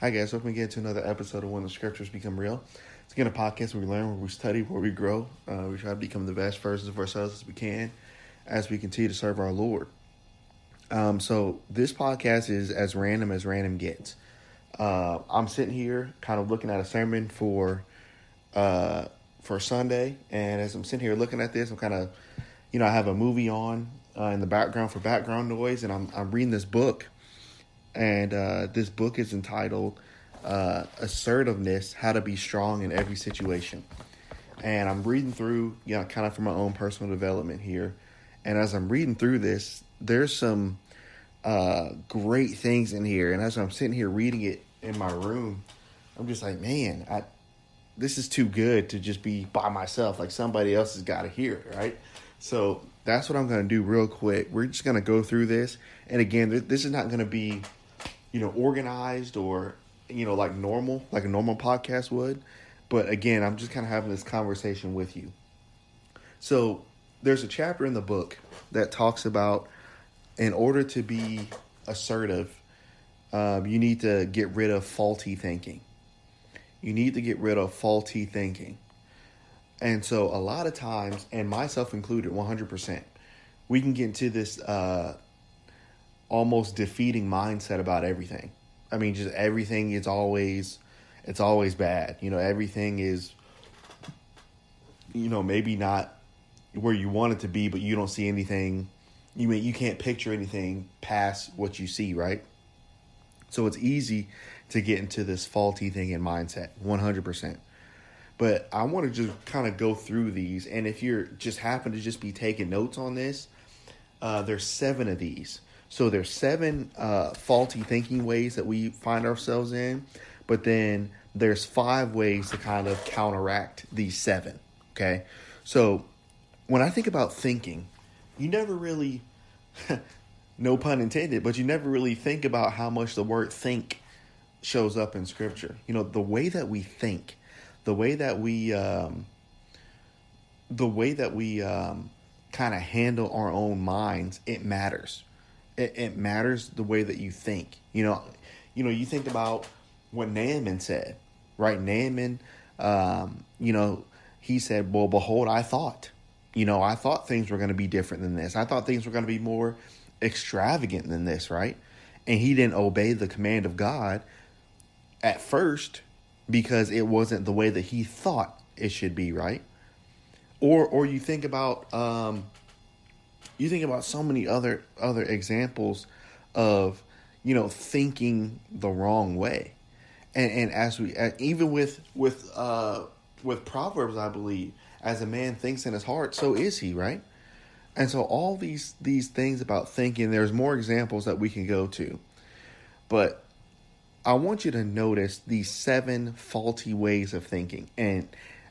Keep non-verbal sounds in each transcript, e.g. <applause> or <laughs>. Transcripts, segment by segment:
Hi guys, welcome again to another episode of When the Scriptures Become Real. It's again a podcast where we learn, where we study, where we grow. Uh, we try to become the best versions of ourselves as we can as we continue to serve our Lord. Um, so this podcast is as random as random gets. Uh, I'm sitting here kind of looking at a sermon for uh, for Sunday, and as I'm sitting here looking at this, I'm kind of, you know, I have a movie on uh, in the background for background noise, and I'm I'm reading this book and uh, this book is entitled uh, "Assertiveness: How to Be Strong in Every Situation." And I'm reading through, you know, kind of for my own personal development here. And as I'm reading through this, there's some uh, great things in here. And as I'm sitting here reading it in my room, I'm just like, man, I, this is too good to just be by myself. Like somebody else has got to hear it, right? So that's what I'm going to do real quick. We're just going to go through this. And again, this is not going to be you know, organized or, you know, like normal, like a normal podcast would. But again, I'm just kind of having this conversation with you. So there's a chapter in the book that talks about in order to be assertive, um, you need to get rid of faulty thinking. You need to get rid of faulty thinking. And so a lot of times, and myself included, 100%, we can get into this uh, almost defeating mindset about everything. I mean, just everything is always it's always bad. You know, everything is you know, maybe not where you want it to be, but you don't see anything you mean you can't picture anything past what you see, right? So it's easy to get into this faulty thing in mindset, 100%. But I want to just kind of go through these, and if you're just happen to just be taking notes on this, uh, there's seven of these. So there's seven uh, faulty thinking ways that we find ourselves in, but then there's five ways to kind of counteract these seven. Okay, so when I think about thinking, you never really, <laughs> no pun intended, but you never really think about how much the word think shows up in Scripture. You know, the way that we think, the way that we, um, the way that we um, kind of handle our own minds, it matters it, it matters the way that you think. You know, you know, you think about what Naaman said, right? Naaman, um, you know, he said, "Well, behold, I thought." You know, I thought things were going to be different than this. I thought things were going to be more extravagant than this, right? And he didn't obey the command of God at first because it wasn't the way that he thought it should be, right? Or or you think about um, you think about so many other other examples of you know thinking the wrong way. And and as we even with with uh with proverbs i believe as a man thinks in his heart so is he right? And so all these these things about thinking there's more examples that we can go to. But i want you to notice these seven faulty ways of thinking. And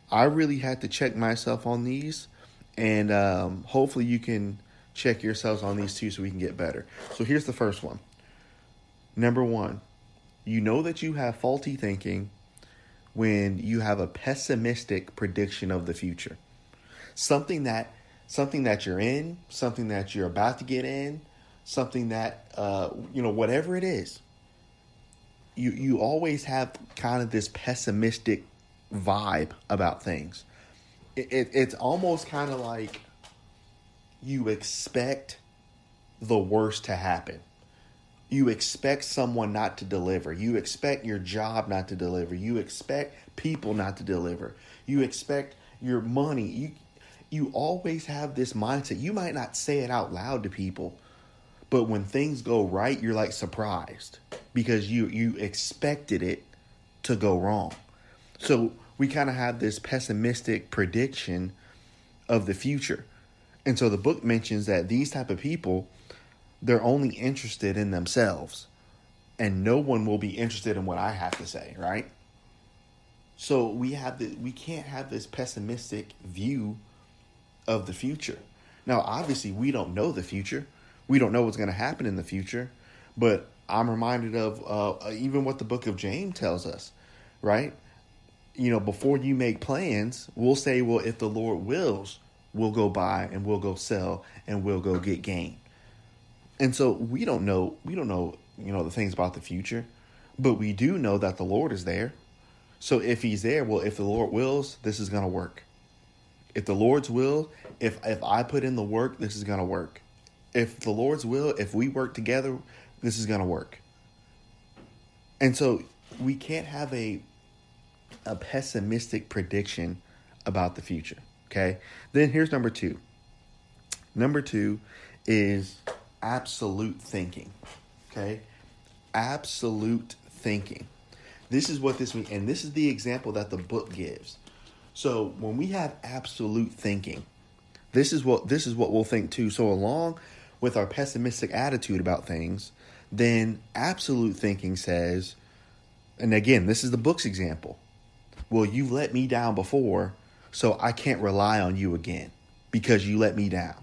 i really had to check myself on these. And um, hopefully you can check yourselves on these two so we can get better. So here's the first one. Number one, you know that you have faulty thinking when you have a pessimistic prediction of the future. Something that something that you're in, something that you're about to get in, something that uh, you know, whatever it is. You you always have kind of this pessimistic vibe about things. It, it, it's almost kind of like you expect the worst to happen. You expect someone not to deliver. You expect your job not to deliver. You expect people not to deliver. You expect your money. You you always have this mindset. You might not say it out loud to people, but when things go right, you're like surprised because you you expected it to go wrong. So we kind of have this pessimistic prediction of the future. And so the book mentions that these type of people, they're only interested in themselves. And no one will be interested in what I have to say, right? So we have the we can't have this pessimistic view of the future. Now, obviously, we don't know the future. We don't know what's going to happen in the future. But I'm reminded of uh, even what the book of James tells us, right? You know, before you make plans, we'll say, well, if the Lord wills, we'll go buy and we'll go sell and we'll go get gain. And so we don't know we don't know, you know, the things about the future. But we do know that the Lord is there. So if he's there, well, if the Lord wills, this is going to work. If the Lord's will, if if I put in the work, this is going to work. If the Lord's will, if we work together, this is going to work. And so we can't have a a pessimistic prediction about the future, okay? Then here's number 2. Number 2 is absolute thinking. Okay? Absolute thinking. This is what this means, and this is the example that the book gives. So when we have absolute thinking, this is what this is what we'll think too. So along with our pessimistic attitude about things, then absolute thinking says, and again, this is the book's example. Well, you've let me down before, so I can't rely on you again because you let me down.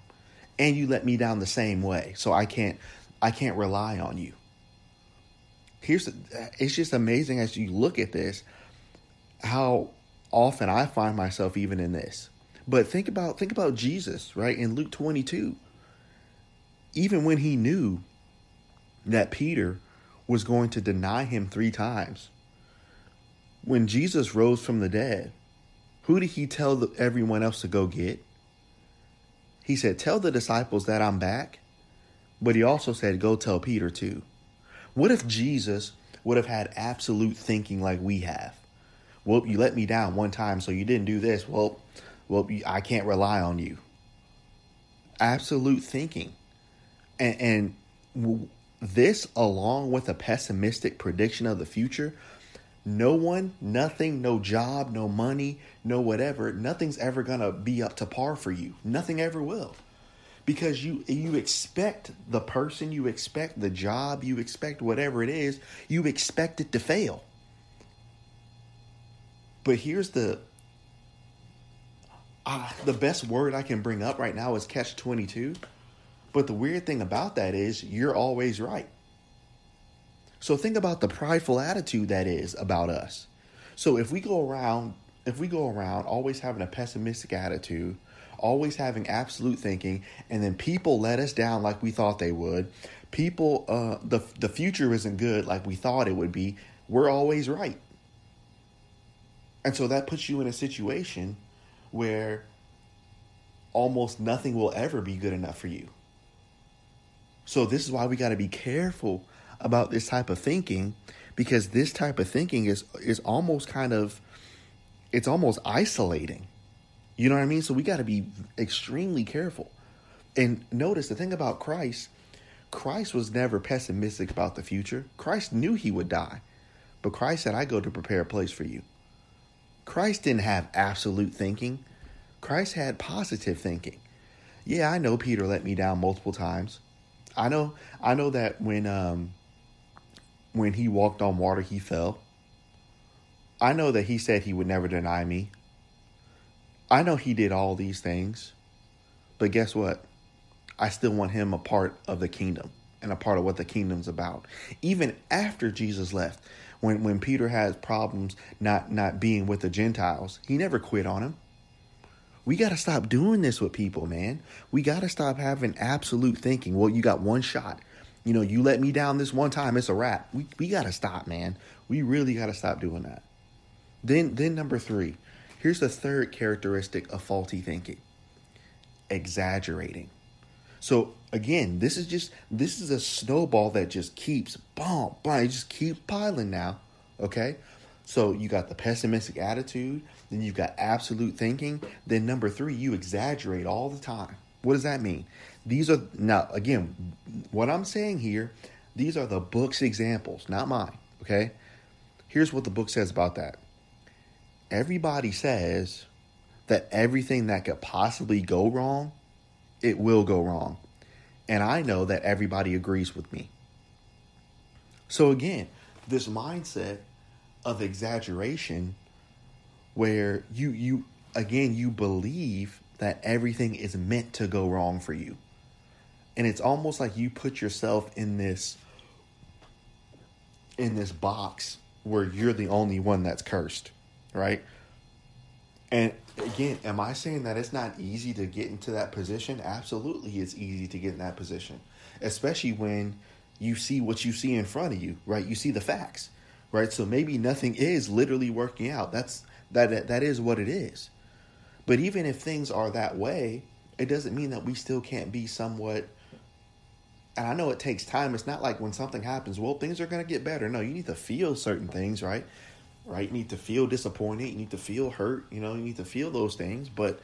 And you let me down the same way. So I can't I can't rely on you. Here's it's just amazing as you look at this how often I find myself even in this. But think about think about Jesus, right? In Luke 22. Even when he knew that Peter was going to deny him 3 times. When Jesus rose from the dead, who did he tell the, everyone else to go get? He said, "Tell the disciples that I'm back." But he also said, "Go tell Peter too." What if Jesus would have had absolute thinking like we have? Well, you let me down one time, so you didn't do this. Well, well, I can't rely on you. Absolute thinking, and, and this, along with a pessimistic prediction of the future, no one, nothing, no job, no money, no whatever, nothing's ever gonna be up to par for you. Nothing ever will because you you expect the person, you expect the job, you expect whatever it is, you expect it to fail. But here's the uh, the best word I can bring up right now is catch 22. But the weird thing about that is you're always right. So think about the prideful attitude that is about us. So if we go around if we go around always having a pessimistic attitude, always having absolute thinking, and then people let us down like we thought they would. People, uh, the the future isn't good like we thought it would be. We're always right, and so that puts you in a situation where almost nothing will ever be good enough for you. So this is why we got to be careful about this type of thinking because this type of thinking is is almost kind of it's almost isolating you know what I mean? So we got to be extremely careful. And notice the thing about Christ, Christ was never pessimistic about the future. Christ knew he would die. But Christ said, I go to prepare a place for you. Christ didn't have absolute thinking. Christ had positive thinking. Yeah, I know Peter let me down multiple times. I know I know that when um when he walked on water he fell. I know that he said he would never deny me. I know he did all these things, but guess what? I still want him a part of the kingdom and a part of what the kingdom's about. Even after Jesus left, when when Peter has problems not not being with the Gentiles, he never quit on him. We got to stop doing this with people, man. We got to stop having absolute thinking. Well, you got one shot. You know, you let me down this one time, it's a wrap. We we got to stop, man. We really got to stop doing that. Then then number 3, Here's the third characteristic of faulty thinking exaggerating. So again, this is just this is a snowball that just keeps boom, boom, it just keeps piling now. Okay? So you got the pessimistic attitude, then you've got absolute thinking, then number three, you exaggerate all the time. What does that mean? These are now again, what I'm saying here, these are the book's examples, not mine. Okay? Here's what the book says about that everybody says that everything that could possibly go wrong, it will go wrong. And I know that everybody agrees with me. So again, this mindset of exaggeration where you you again you believe that everything is meant to go wrong for you. And it's almost like you put yourself in this in this box where you're the only one that's cursed right? And again, am I saying that it's not easy to get into that position? Absolutely, it's easy to get in that position, especially when you see what you see in front of you, right? You see the facts. right? So maybe nothing is literally working out. That's that that is what it is. But even if things are that way, it doesn't mean that we still can't be somewhat and I know it takes time. It's not like when something happens, well, things are going to get better. No, you need to feel certain things, right? Right? You need to feel disappointed. You need to feel hurt. You know, you need to feel those things. But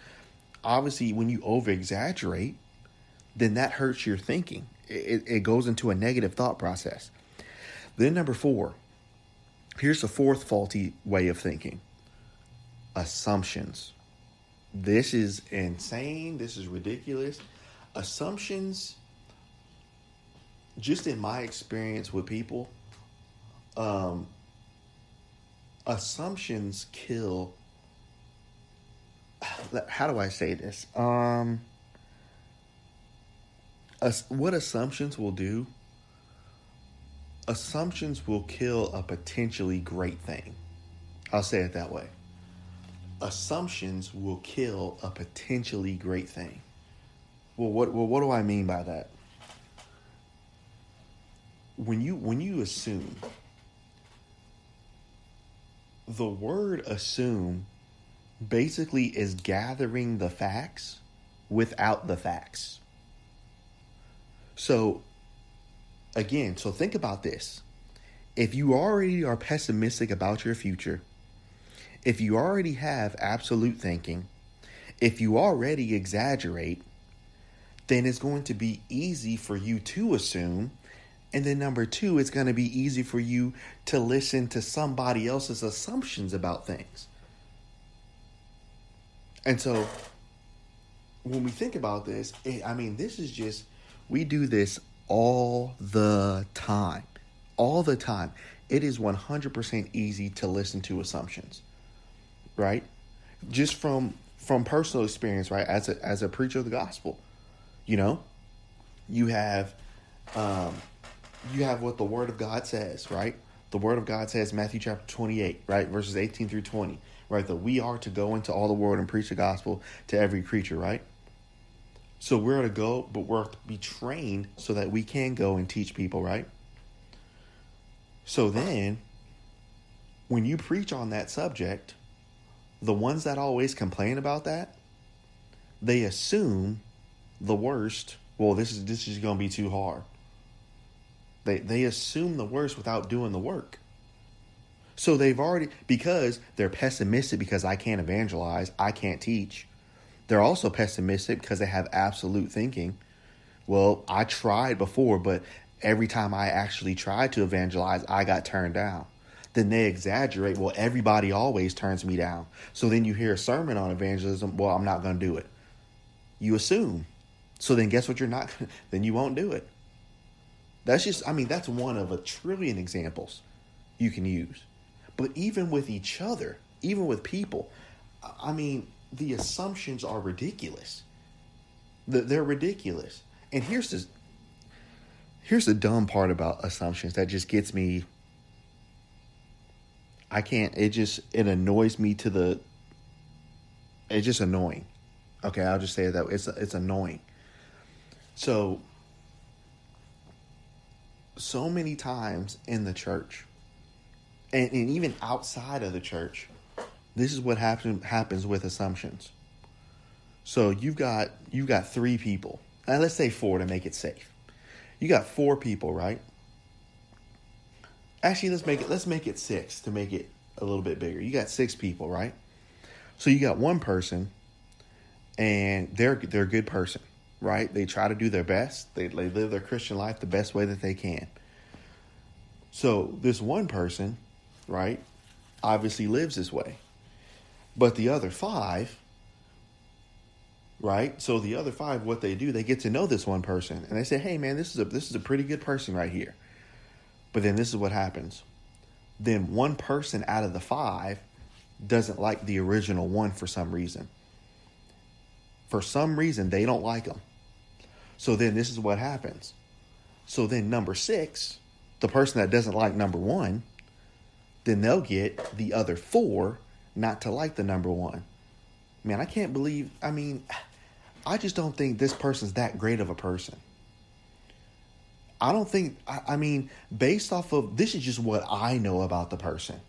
obviously, when you over exaggerate, then that hurts your thinking. It, it goes into a negative thought process. Then, number four, here's the fourth faulty way of thinking assumptions. This is insane. This is ridiculous. Assumptions just in my experience with people, um, assumptions kill. <sighs> How do I say this? Um, what assumptions will do? Assumptions will kill a potentially great thing. I'll say it that way. Assumptions will kill a potentially great thing. Well, what well, what do I mean by that? When you when you assume the word assume basically is gathering the facts without the facts. So again, so think about this. If you already are pessimistic about your future, if you already have absolute thinking, if you already exaggerate, then it's going to be easy for you to assume and then number two, it's going to be easy for you to listen to somebody else's assumptions about things. And so when we think about this, it, I mean, this is just, we do this all the time. All the time. It is 100% easy to listen to assumptions, right? Just from from personal experience, right? As a as a preacher of the gospel, you know, you have um, you have what the Word of God says, right? The Word of God says, Matthew chapter 28, right? Verses 18 through 20, right? That we are to go into all the world and preach the gospel to every creature, right? So we're to go, but we're to be trained so that we can go and teach people, right? So then, when you preach on that subject, the ones that always complain about that, they assume the worst. Well, this is this is going to be too hard. They they assume the worst without doing the work. So they've already because they're pessimistic because I can't evangelize, I can't teach. They're also pessimistic because they have absolute thinking. Well, I tried before, but every time I actually tried to evangelize, I got turned down. Then they exaggerate. Well, everybody always turns me down. So then you hear a sermon on evangelism. Well, I'm not going to do it. You assume. So then guess what? You're not. Then you won't do it. That's just, I mean, that's one of a trillion examples you can use. But even with each other, even with people, I mean, the assumptions are ridiculous. They're ridiculous. And here's the here's the dumb part about assumptions that just gets me. I can't. It just it annoys me to the. It's just annoying. Okay, I'll just say it that it's it's annoying. So so many times in the church and, and even outside of the church this is what happen, happens with assumptions. So you've got you've got three people. And let's say four to make it safe. You got four people right? Actually let's make it let's make it six to make it a little bit bigger. You got six people right? So you got one person and they're they're a good person right? They try to do their best. They, they live their Christian life the best way that they can. So this one person, right, obviously lives this way. But the other five, right? So the other five, what they do, they get to know this one person and they say, Hey man, this is a this is a pretty good person right here. But then this is what happens. Then one person out of the five doesn't like the original one for some reason. For some reason, they don't like them. So then this is what happens. So then number six, the person that doesn't like number one, then they'll get the other four not to like the number one. Man, I can't believe, I mean, I just don't think this person's that great of a person. I don't think, I, I mean, based off of this is just what I know about the person.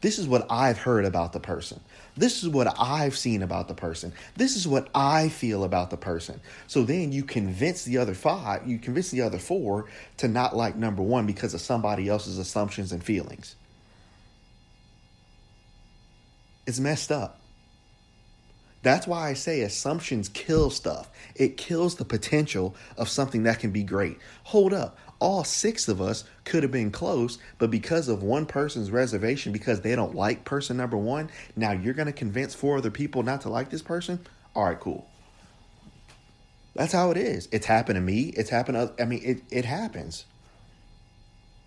This is what I've heard about the person. This is what I've seen about the person. This is what I feel about the person. So then you convince the other five, you convince the other four to not like number one because of somebody else's assumptions and feelings. It's messed up. That's why I say assumptions kill stuff. It kills the potential of something that can be great. Hold up all six of us could have been close, but because of one person's reservation, because they don't like person number one, now you're going to convince four other people not to like this person? All right, cool. That's how it is. It's happened to me. It's happened. To, I mean, it, it happens.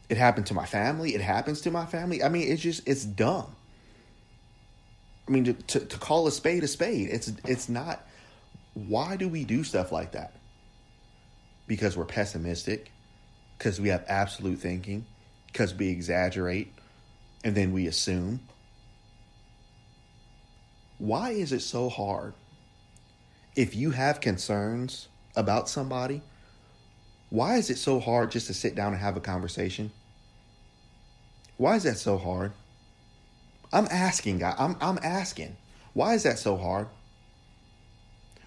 It happened to my family. It happens to my family. I mean, it's just, it's dumb. I mean, to, to, to call a spade a spade, it's, it's not. Why do we do stuff like that? Because we're pessimistic because we have absolute thinking, because we exaggerate, and then we assume. Why is it so hard? If you have concerns about somebody, why is it so hard just to sit down and have a conversation? Why is that so hard? I'm asking, I'm, I'm asking. Why is that so hard?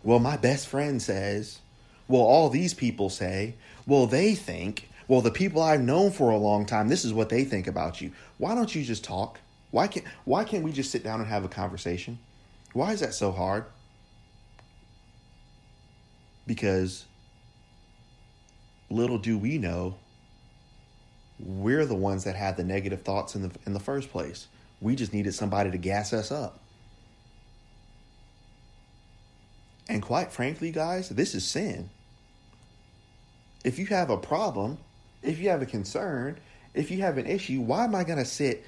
Well, my best friend says, well, all these people say, well, they think, well, the people I've known for a long time, this is what they think about you. Why don't you just talk? Why can't why can't we just sit down and have a conversation? Why is that so hard? Because little do we know we're the ones that had the negative thoughts in the in the first place. We just needed somebody to gas us up. And quite frankly, guys, this is sin. If you have a problem, if you have a concern, if you have an issue, why am I going to sit?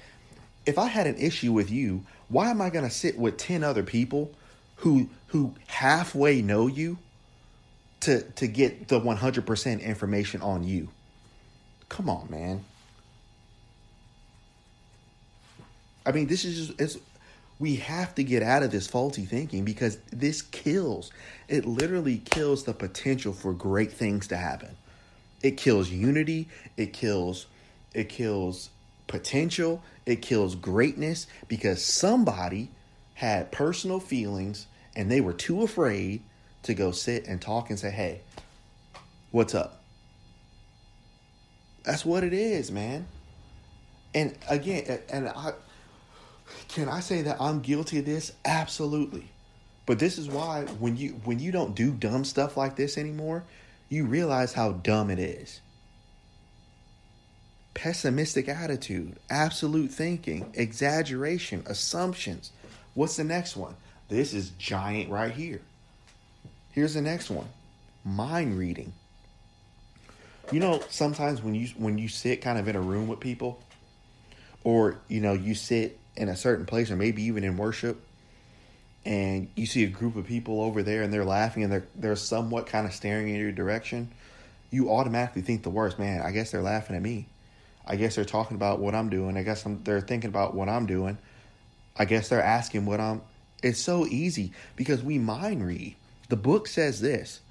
If I had an issue with you, why am I going to sit with 10 other people who who halfway know you to to get the 100% information on you? Come on, man. I mean, this is just, it's we have to get out of this faulty thinking because this kills. It literally kills the potential for great things to happen. It kills unity, it kills it kills potential, it kills greatness because somebody had personal feelings and they were too afraid to go sit and talk and say, "Hey, what's up?" That's what it is, man. And again, and I can I say that I'm guilty of this? Absolutely. But this is why when you when you don't do dumb stuff like this anymore, you realize how dumb it is. Pessimistic attitude, absolute thinking, exaggeration, assumptions. What's the next one? This is giant right here. Here's the next one mind reading. You know, sometimes when you when you sit kind of in a room with people, or you know, you sit in a certain place, or maybe even in worship, and you see a group of people over there and they're laughing and they're they're somewhat kind of staring in your direction, you automatically think the worst. Man, I guess they're laughing at me. I guess they're talking about what I'm doing. I guess I'm, they're thinking about what I'm doing. I guess they're asking what I'm. It's so easy because we mind read. The book says this.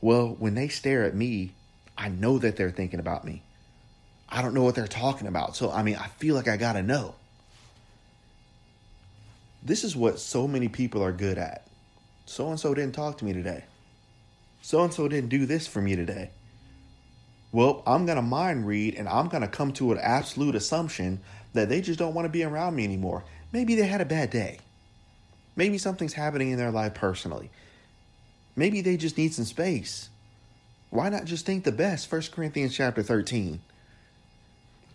Well, when they stare at me, I know that they're thinking about me. I don't know what they're talking about. So, I mean, I feel like I got to know. This is what so many people are good at. So and so didn't talk to me today. So and so didn't do this for me today. Well, I'm going to mind read and I'm going to come to an absolute assumption that they just don't want to be around me anymore. Maybe they had a bad day. Maybe something's happening in their life personally. Maybe they just need some space. Why not just think the best? 1 Corinthians chapter 13.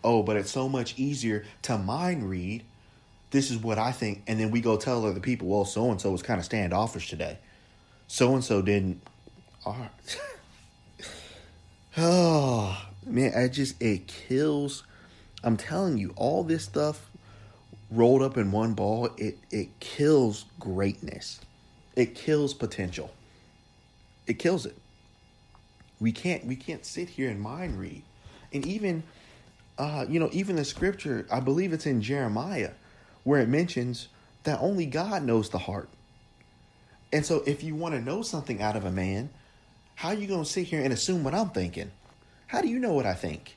Oh, but it's so much easier to mind read this is what I think, and then we go tell other people, well, so and so was kind of standoffish today. So and so didn't. <sighs> oh man, I just it kills. I'm telling you, all this stuff rolled up in one ball, it it kills greatness. It kills potential. It kills it. We can't we can't sit here and mind read. And even uh, you know, even the scripture, I believe it's in Jeremiah where it mentions that only God knows the heart. And so if you want to know something out of a man, how are you going to sit here and assume what I'm thinking? How do you know what I think?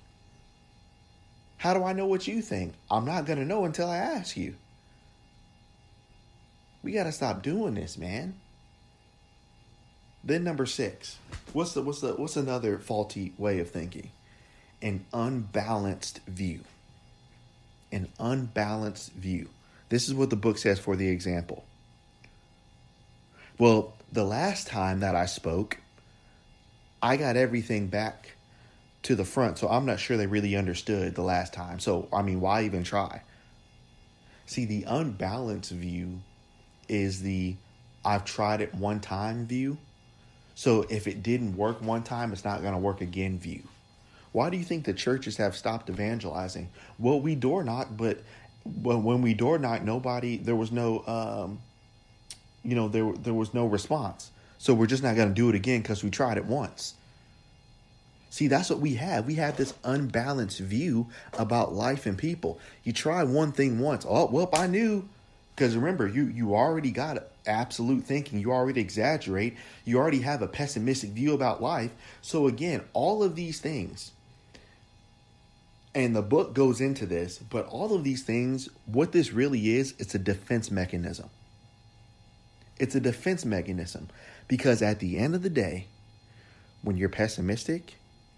How do I know what you think? I'm not going to know until I ask you. We got to stop doing this, man. Then number 6. What's the what's the what's another faulty way of thinking? An unbalanced view. An unbalanced view. This is what the book says for the example. Well, the last time that I spoke, I got everything back to the front, so I'm not sure they really understood the last time. So, I mean, why even try? See, the unbalanced view is the I've tried it one time view. So, if it didn't work one time, it's not going to work again view. Why do you think the churches have stopped evangelizing? Well, we door knock, but when we door knocked, nobody, there was no, um, you know, there there was no response. So we're just not going to do it again because we tried it once. See, that's what we have. We have this unbalanced view about life and people. You try one thing once. Oh, well, I knew. Because remember, you you already got absolute thinking. You already exaggerate. You already have a pessimistic view about life. So again, all of these things, and the book goes into this, but all of these things, what this really is, it's a defense mechanism. It's a defense mechanism because at the end of the day, when you're pessimistic,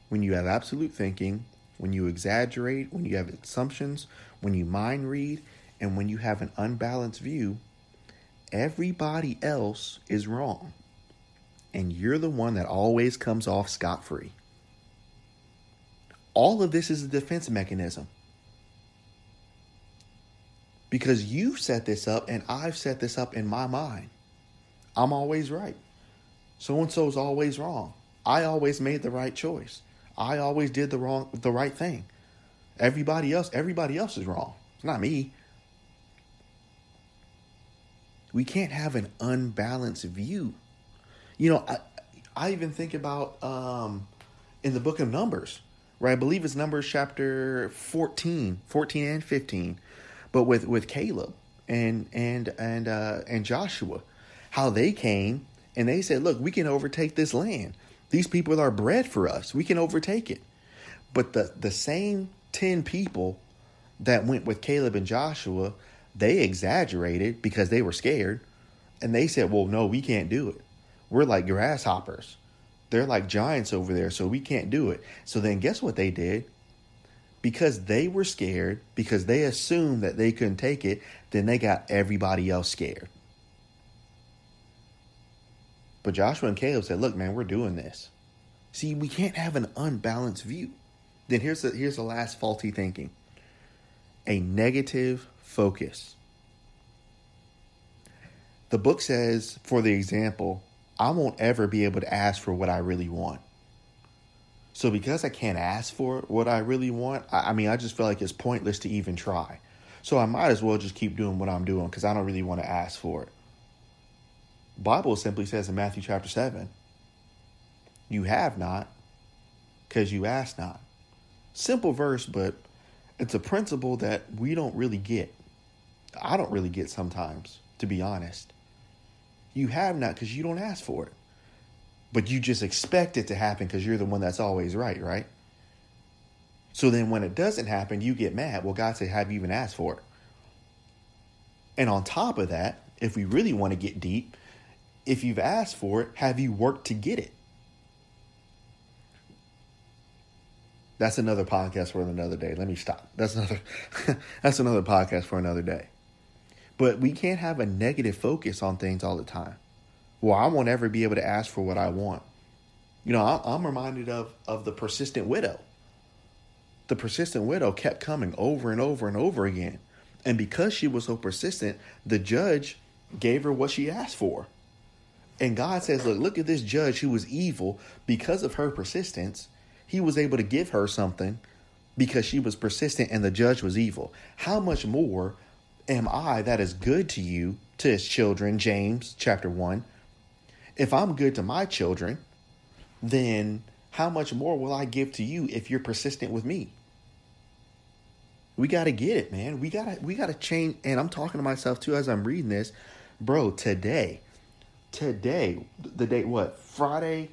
when you have absolute thinking, when you exaggerate, when you have assumptions, when you mind read, and when you have an unbalanced view, everybody else is wrong. And you're the one that always comes off scot free. All of this is a defense mechanism. Because you've set this up and I've set this up in my mind. I'm always right. So and so is always wrong. I always made the right choice. I always did the wrong the right thing. Everybody else, everybody else is wrong. It's not me. We can't have an unbalanced view. You know, I, I even think about um, in the book of Numbers, right? I believe it's Numbers chapter 14, 14 and 15, but with, with Caleb and and and uh, and Joshua, how they came and they said, "Look, we can overtake this land. These people are bread for us. We can overtake it. But the, the same 10 people that went with Caleb and Joshua, they exaggerated because they were scared. And they said, well, no, we can't do it. We're like grasshoppers. They're like giants over there, so we can't do it. So then guess what they did? Because they were scared, because they assumed that they couldn't take it, then they got everybody else scared. But Joshua and Caleb said, "Look, man, we're doing this." See, we can't have an unbalanced view. Then here's the here's the last faulty thinking. A negative focus. The book says, for the example, I won't ever be able to ask for what I really want. So because I can't ask for what I really want, I, I mean, I just feel like it's pointless to even try. So I might as well just keep doing what I'm doing because I don't really want to ask for it. Bible simply says in Matthew chapter 7, you have not because you ask not. Simple verse, but it's a principle that we don't really get. I don't really get sometimes, to be honest. You have not because you don't ask for it. But you just expect it to happen because you're the one that's always right, right? So then when it doesn't happen, you get mad. Well, God said, Have you even asked for it? And on top of that, if we really want to get deep, if you've asked for it, have you worked to get it? That's another podcast for another day. Let me stop. That's another <laughs> that's another podcast for another day. But we can't have a negative focus on things all the time. Well, I won't ever be able to ask for what I want. You know, I'm reminded of of the persistent widow. The persistent widow kept coming over and over and over again. And because she was so persistent, the judge gave her what she asked for. And God says, Look, look at this judge who was evil because of her persistence. He was able to give her something because she was persistent and the judge was evil. How much more am I that is good to you, to his children? James chapter 1. If I'm good to my children, then how much more will I give to you if you're persistent with me? We got to get it, man. We got to we got to change and I'm talking to myself too as I'm reading this. Bro, today today, the date what? Friday,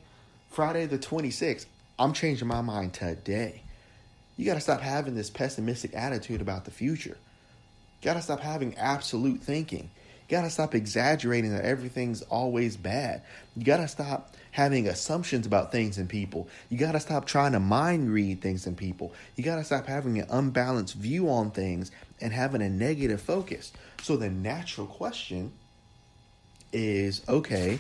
Friday the 26th. I'm changing my mind today. You got to stop having this pessimistic attitude about the future. You got to stop having absolute thinking. Got to stop exaggerating that everything's always bad. You got to stop having assumptions about things and people. You got to stop trying to mind read things and people. You got to stop having an unbalanced view on things and having a negative focus. So the natural question is okay,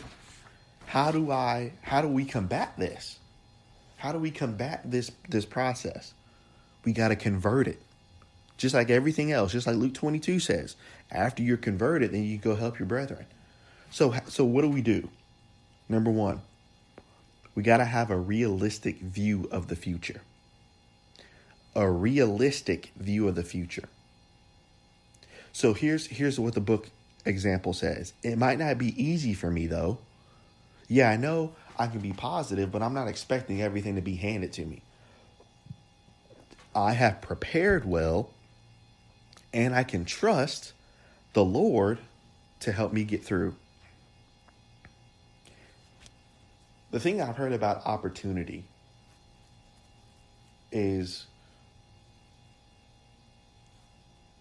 how do I how do we combat this? How do we combat this this process? We got to convert it. Just like everything else, just like Luke 22 says, after you're converted, then you go help your brethren. So so what do we do? Number 1, we got to have a realistic view of the future. A realistic view of the future. So here's here's what the book example says. It might not be easy for me though. Yeah, I know I can be positive, but I'm not expecting everything to be handed to me. I have prepared well, and I can trust the Lord to help me get through. The thing I've heard about opportunity is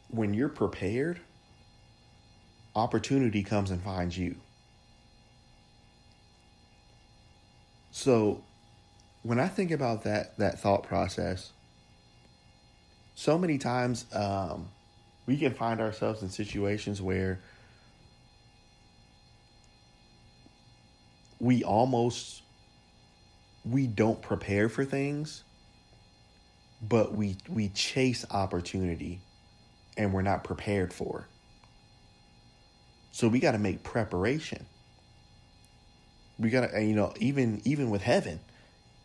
when you're prepared, opportunity comes and finds you. So when I think about that that thought process, so many times um, we can find ourselves in situations where we almost we don't prepare for things but we we chase opportunity and we're not prepared for. So we got to make preparation. We got to you know even even with heaven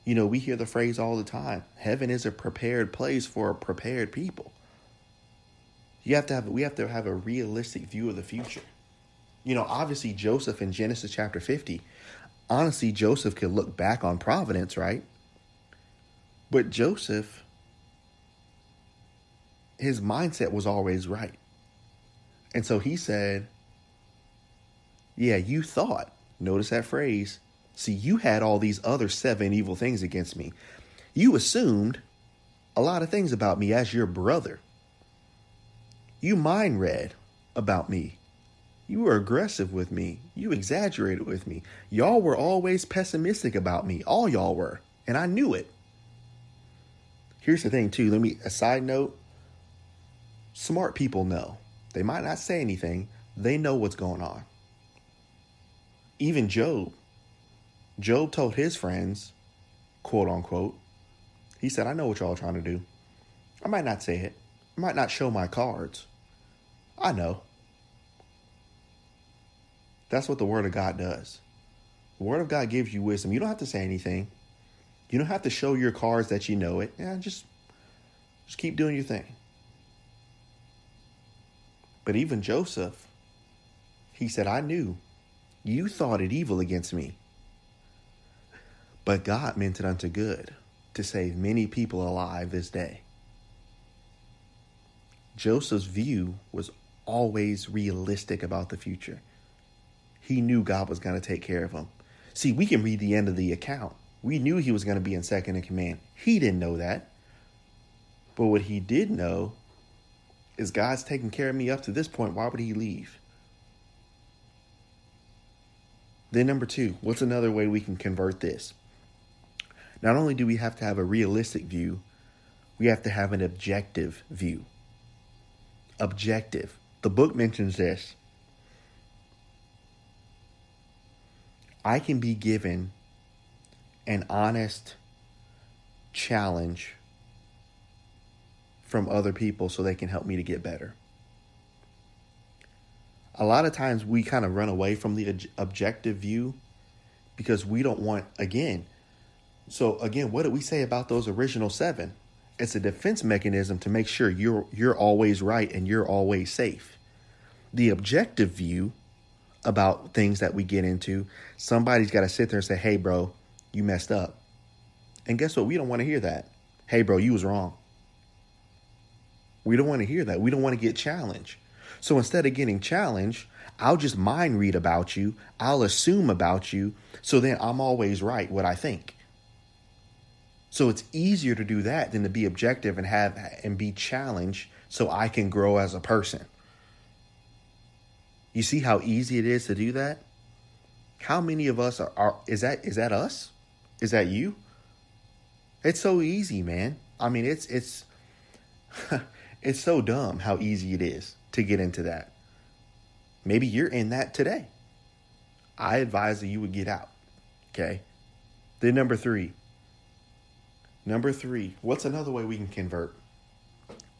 you know we hear the phrase all the time heaven is a prepared place for a prepared people you have to have we have to have a realistic view of the future you know obviously joseph in genesis chapter 50 honestly joseph could look back on providence right but joseph his mindset was always right and so he said yeah you thought Notice that phrase. See, you had all these other seven evil things against me. You assumed a lot of things about me as your brother. You mind read about me. You were aggressive with me. You exaggerated with me. Y'all were always pessimistic about me. All y'all were. And I knew it. Here's the thing, too. Let me, a side note smart people know. They might not say anything, they know what's going on even Job, Job told his friends, quote unquote, he said, I know what y'all trying to do. I might not say it. I might not show my cards. I know. That's what the Word of God does. The Word of God gives you wisdom. You don't have to say anything. You don't have to show your cards that you know it. Yeah, just just keep doing your thing. But even Joseph, he said, I knew you thought it evil against me. But God meant it unto good to save many people alive this day. Joseph's view was always realistic about the future. He knew God was going to take care of him. See, we can read the end of the account. We knew he was going to be in second in command. He didn't know that. But what he did know is God's taking care of me up to this point. Why would he leave? Then, number two, what's another way we can convert this? Not only do we have to have a realistic view, we have to have an objective view. Objective. The book mentions this. I can be given an honest challenge from other people so they can help me to get better a lot of times we kind of run away from the objective view because we don't want again so again what did we say about those original seven it's a defense mechanism to make sure you're you're always right and you're always safe. The objective view about things that we get into somebody's got to sit there and say hey bro you messed up. And guess what? We don't want to hear that. Hey bro you was wrong. We don't want to hear that. We don't want to get challenged. So instead of getting challenged, I'll just mind read about you. I'll assume about you. So then I'm always right what I think. So it's easier to do that than to be objective and have and be challenged so I can grow as a person. You see how easy it is to do that? How many of us are, are is that is that us? Is that you? It's so easy, man. I mean, it's it's <laughs> it's so dumb how easy it is to get into that. Maybe you're in that today. I advise that you would get out. Okay? Then number 3. Number 3, what's another way we can convert?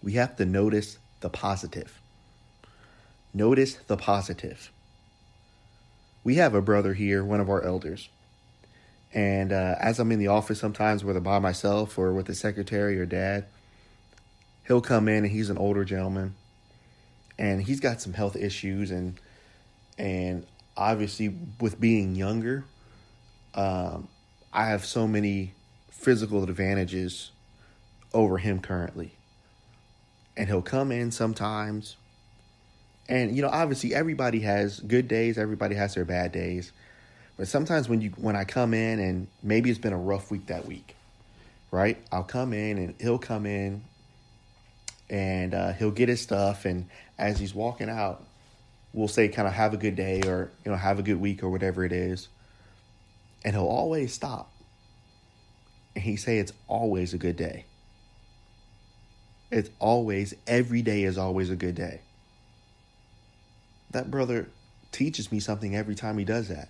We have to notice the positive. Notice the positive. We have a brother here, one of our elders. And uh, as I'm in the office sometimes, whether by myself or with the secretary or dad, he'll come in and he's an older gentleman and he's got some health issues and and obviously with being younger um, i have so many physical advantages over him currently and he'll come in sometimes and you know obviously everybody has good days everybody has their bad days but sometimes when you when i come in and maybe it's been a rough week that week right i'll come in and he'll come in and uh, he'll get his stuff. And as he's walking out, we'll say, kind of, have a good day or, you know, have a good week or whatever it is. And he'll always stop. And he say, it's always a good day. It's always, every day is always a good day. That brother teaches me something every time he does that.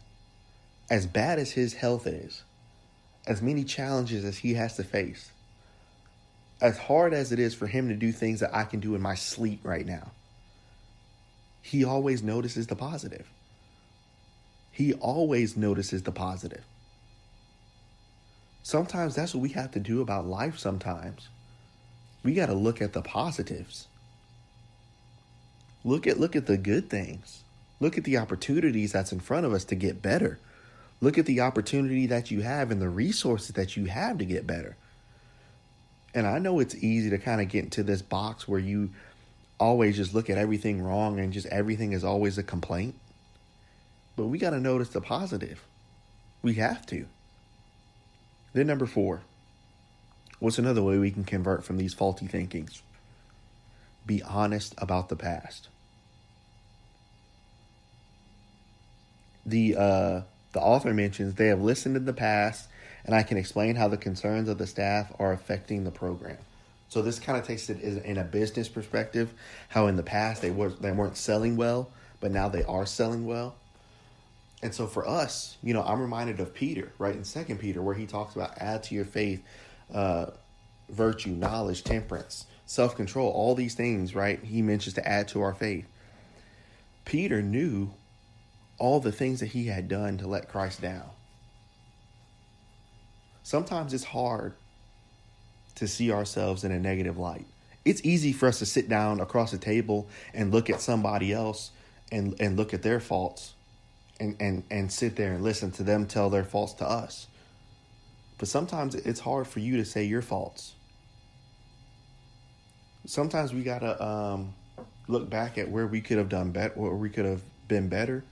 As bad as his health is, as many challenges as he has to face, as hard as it is for him to do things that I can do in my sleep right now, he always notices the positive. He always notices the positive. Sometimes that's what we have to do about life sometimes. We got to look at the positives. Look at look at the good things. Look at the opportunities that's in front of us to get better. Look at the opportunity that you have and the resources that you have to get better. And I know it's easy to kind of get into this box where you always just look at everything wrong and just everything is always a complaint. But we got to notice the positive. We have to. Then, number four, what's another way we can convert from these faulty thinkings? Be honest about the past. The uh, the author mentions they have listened in the past and I can explain how the concerns of the staff are affecting the program. So this kind of takes it in a business perspective, how in the past they were they weren't selling well, but now they are selling well. And so for us, you know, I'm reminded of Peter, right in Second Peter, where he talks about add to your faith uh, virtue, knowledge, temperance, self control, all these things, right? He mentions to add to our faith. Peter knew all the things that he had done to let Christ down sometimes it's hard to see ourselves in a negative light. It's easy for us to sit down across the table and look at somebody else and, and look at their faults and, and, and sit there and listen to them tell their faults to us. But sometimes it's hard for you to say your faults. Sometimes we gotta um, look back at where we could have done better, where we could have been better,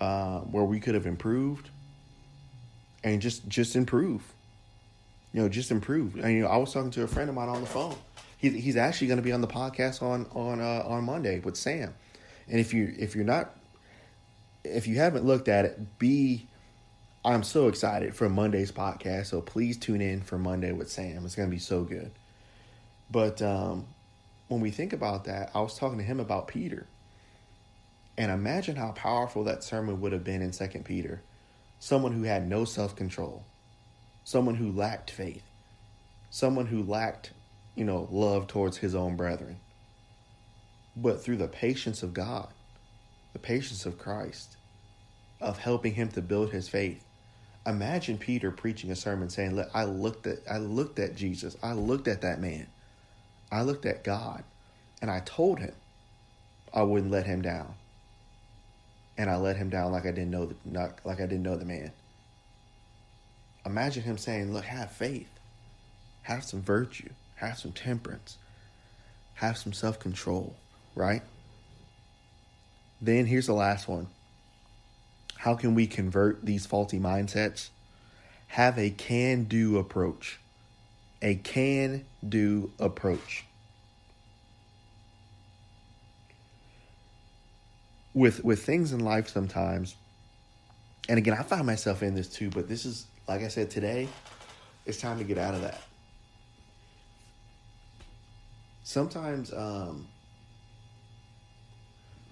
uh, where we could have improved and just just improve. You know, just improve. And you know, I was talking to a friend of mine on the phone. He's he's actually going to be on the podcast on on uh, on Monday with Sam. And if you if you're not if you haven't looked at it, be I'm so excited for Monday's podcast. So please tune in for Monday with Sam. It's going to be so good. But um, when we think about that, I was talking to him about Peter. And imagine how powerful that sermon would have been in Second Peter someone who had no self control, someone who lacked faith, someone who lacked, you know, love towards his own brethren. But through the patience of God, the patience of Christ, of helping him to build his faith. Imagine Peter preaching a sermon saying, Look, I looked at I looked at Jesus. I looked at that man. I looked at God and I told him I wouldn't let him down and I let him down like I didn't know the not like I didn't know the man. Imagine him saying, "Look, have faith, have some virtue, have some temperance, have some self control." Right. Then here's the last one. How can we convert these faulty mindsets? have a can do approach. A can do approach. With with things in life sometimes, and again I find myself in this too, but this is like I said today, it's time to get out of that. Sometimes um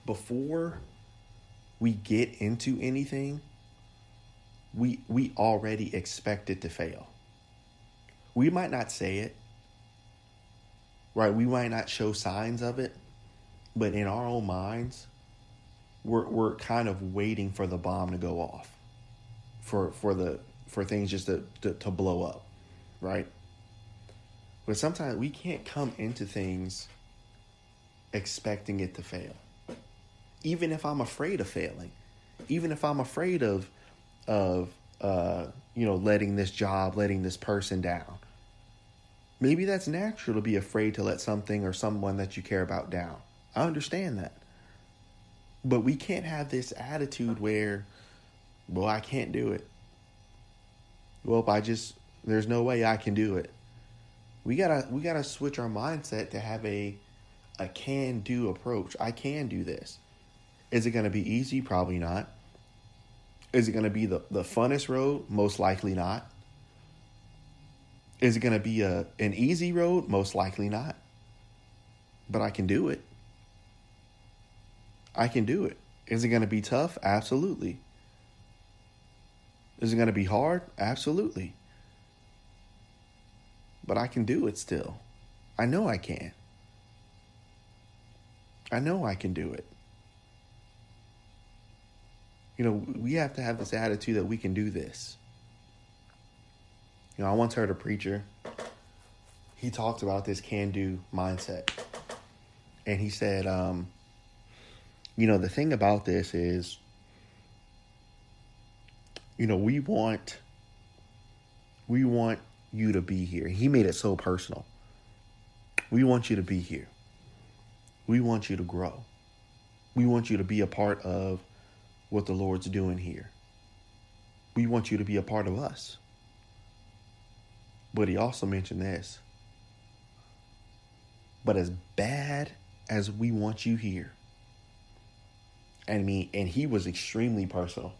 before we get into anything, we we already expect it to fail. We might not say it, right? We might not show signs of it, but in our own minds, we're we're kind of waiting for the bomb to go off, for for the for things just to, to, to blow up, right? But sometimes we can't come into things expecting it to fail. Even if I'm afraid of failing, even if I'm afraid of of uh, you know letting this job, letting this person down. Maybe that's natural to be afraid to let something or someone that you care about down. I understand that. But we can't have this attitude where, well, I can't do it. Well, I just there's no way I can do it. We gotta we gotta switch our mindset to have a a can do approach. I can do this. Is it gonna be easy? Probably not. Is it gonna be the, the funnest road? Most likely not. Is it gonna be a an easy road? Most likely not. But I can do it. I can do it. Is it going to be tough? Absolutely. Is it going to be hard? Absolutely. But I can do it still. I know I can. I know I can do it. You know, we have to have this attitude that we can do this. You know, I once heard a preacher, he talked about this can do mindset. And he said, um, you know, the thing about this is, you know, we want, we want you to be here. He made it so personal. We want you to be here. We want you to grow. We want you to be a part of what the Lord's doing here. We want you to be a part of us. But he also mentioned this. But as bad as we want you here, and me, and he was extremely personal.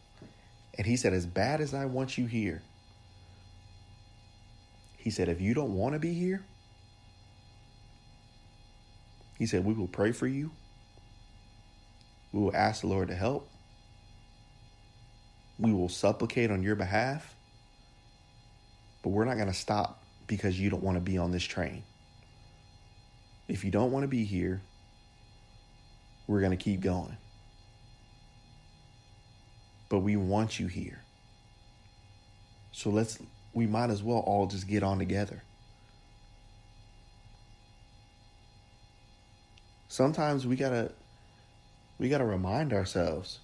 And he said, As bad as I want you here, he said, If you don't want to be here, he said, We will pray for you. We will ask the Lord to help. We will supplicate on your behalf. But we're not going to stop because you don't want to be on this train. If you don't want to be here, we're going to keep going but we want you here. So let's, we might as well all just get on together. Sometimes we gotta, we gotta remind ourselves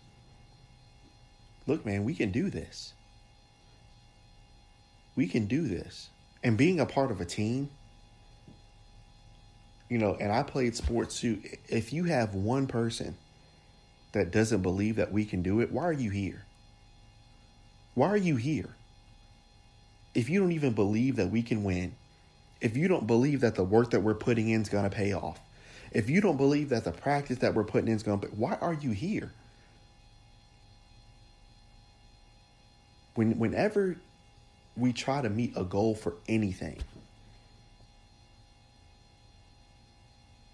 look, man, we can do this. We can do this. And being a part of a team, you know, and I played sports too. If you have one person that doesn't believe that we can do it, why are you here? Why are you here? If you don't even believe that we can win, if you don't believe that the work that we're putting in is going to pay off, if you don't believe that the practice that we're putting in is going to why are you here? When, whenever we try to meet a goal for anything,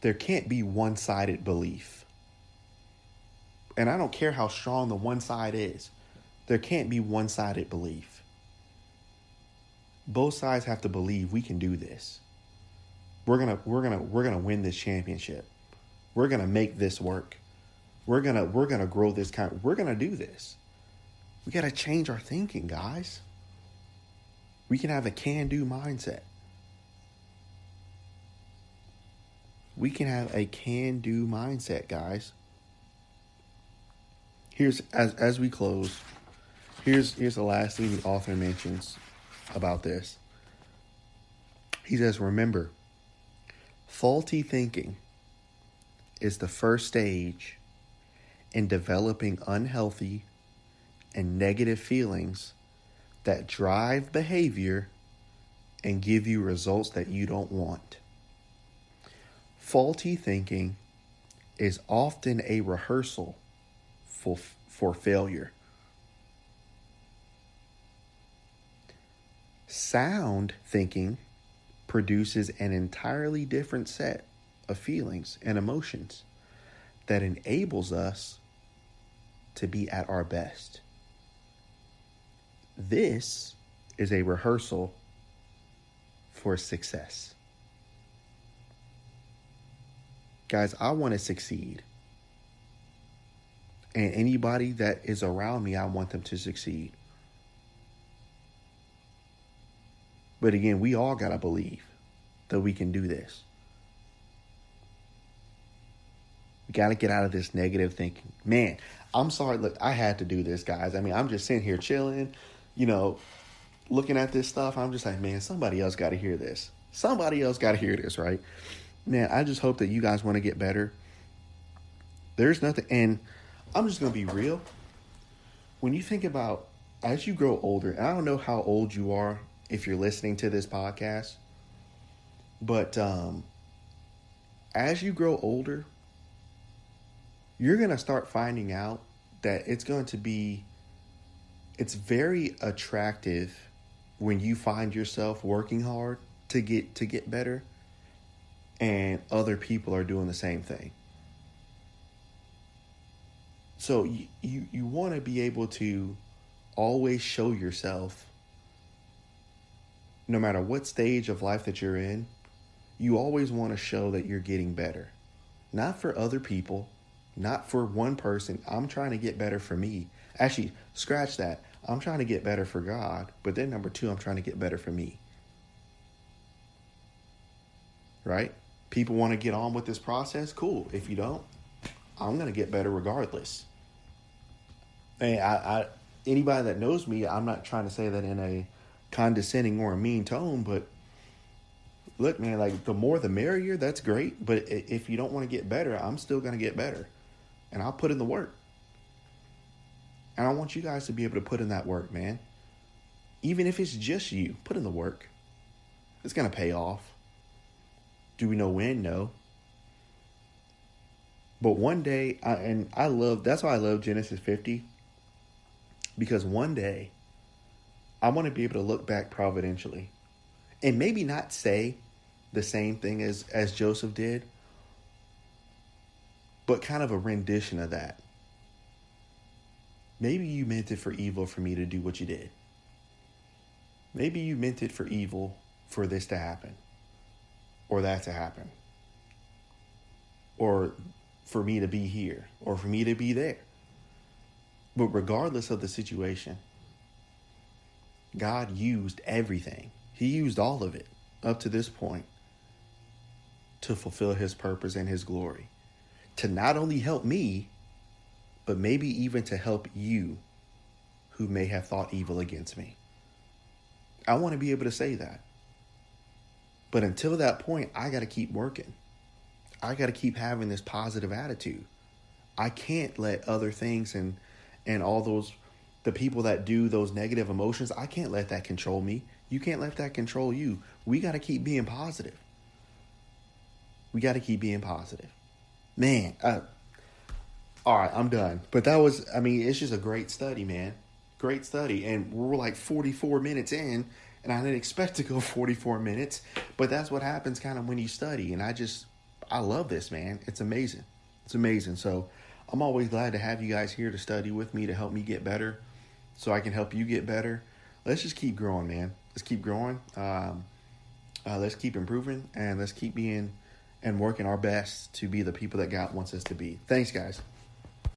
there can't be one sided belief. And I don't care how strong the one side is, there can't be one sided belief. Both sides have to believe we can do this. We're gonna we're gonna we're gonna win this championship. We're gonna make this work. We're gonna we're gonna grow this kind. We're gonna do this. We gotta change our thinking, guys. We can have a can do mindset. We can have a can do mindset, guys here's as as we close. Here's here's the last thing the author mentions about this. He says, "Remember, faulty thinking is the first stage in developing unhealthy and negative feelings that drive behavior and give you results that you don't want. Faulty thinking is often a rehearsal for, for failure. Sound thinking produces an entirely different set of feelings and emotions that enables us to be at our best. This is a rehearsal for success. Guys, I want to succeed. And anybody that is around me, I want them to succeed. But again, we all got to believe that we can do this. We got to get out of this negative thinking. Man, I'm sorry. Look, I had to do this, guys. I mean, I'm just sitting here chilling, you know, looking at this stuff. I'm just like, man, somebody else got to hear this. Somebody else got to hear this, right? Man, I just hope that you guys want to get better. There's nothing, and I'm just going to be real. When you think about as you grow older, I don't know how old you are if you're listening to this podcast, but um, as you grow older, you're going to start finding out that it's going to be it's very attractive when you find yourself working hard to get to get better and other people are doing the same thing so you you, you want to be able to always show yourself no matter what stage of life that you're in you always want to show that you're getting better not for other people not for one person. I'm trying to get better for me. Actually, scratch that. I'm trying to get better for God. But then, number two, I'm trying to get better for me. Right? People want to get on with this process. Cool. If you don't, I'm going to get better regardless. And I, I, anybody that knows me, I'm not trying to say that in a condescending or a mean tone, but look, man, like the more the merrier, that's great. But if you don't want to get better, I'm still going to get better and I'll put in the work. And I want you guys to be able to put in that work, man. Even if it's just you, put in the work. It's going to pay off. Do we know when? No. But one day, I, and I love, that's why I love Genesis 50. Because one day, I want to be able to look back providentially and maybe not say the same thing as, as Joseph did, but kind of a rendition of that. Maybe you meant it for evil for me to do what you did. Maybe you meant it for evil for this to happen, or that to happen, or for me to be here, or for me to be there. But regardless of the situation, God used everything, He used all of it up to this point to fulfill His purpose and His glory to not only help me, but maybe even to help you who may have thought evil against me. I want to be able to say that. But until that point, I got to keep working. I got to keep having this positive attitude. I can't let other things and and all those the people that do those negative emotions, I can't let that control me. You can't let that control you. We got to keep being positive. We got to keep being positive man, uh, all right, I'm done. But that was, I mean, it's just a great study, man. Great study. And we're like 44 minutes in, and I didn't expect to go <laughs> 44 minutes, but that's what happens kind of when you study. And I just, I love this, man. It's amazing. It's amazing. So I'm always glad to have you guys here to study with me to help me get better so I can help you get better. Let's just keep growing, man. Let's keep growing. Um, uh, let's keep improving and let's keep being and working our best to be the people that God wants us to be. Thanks, guys.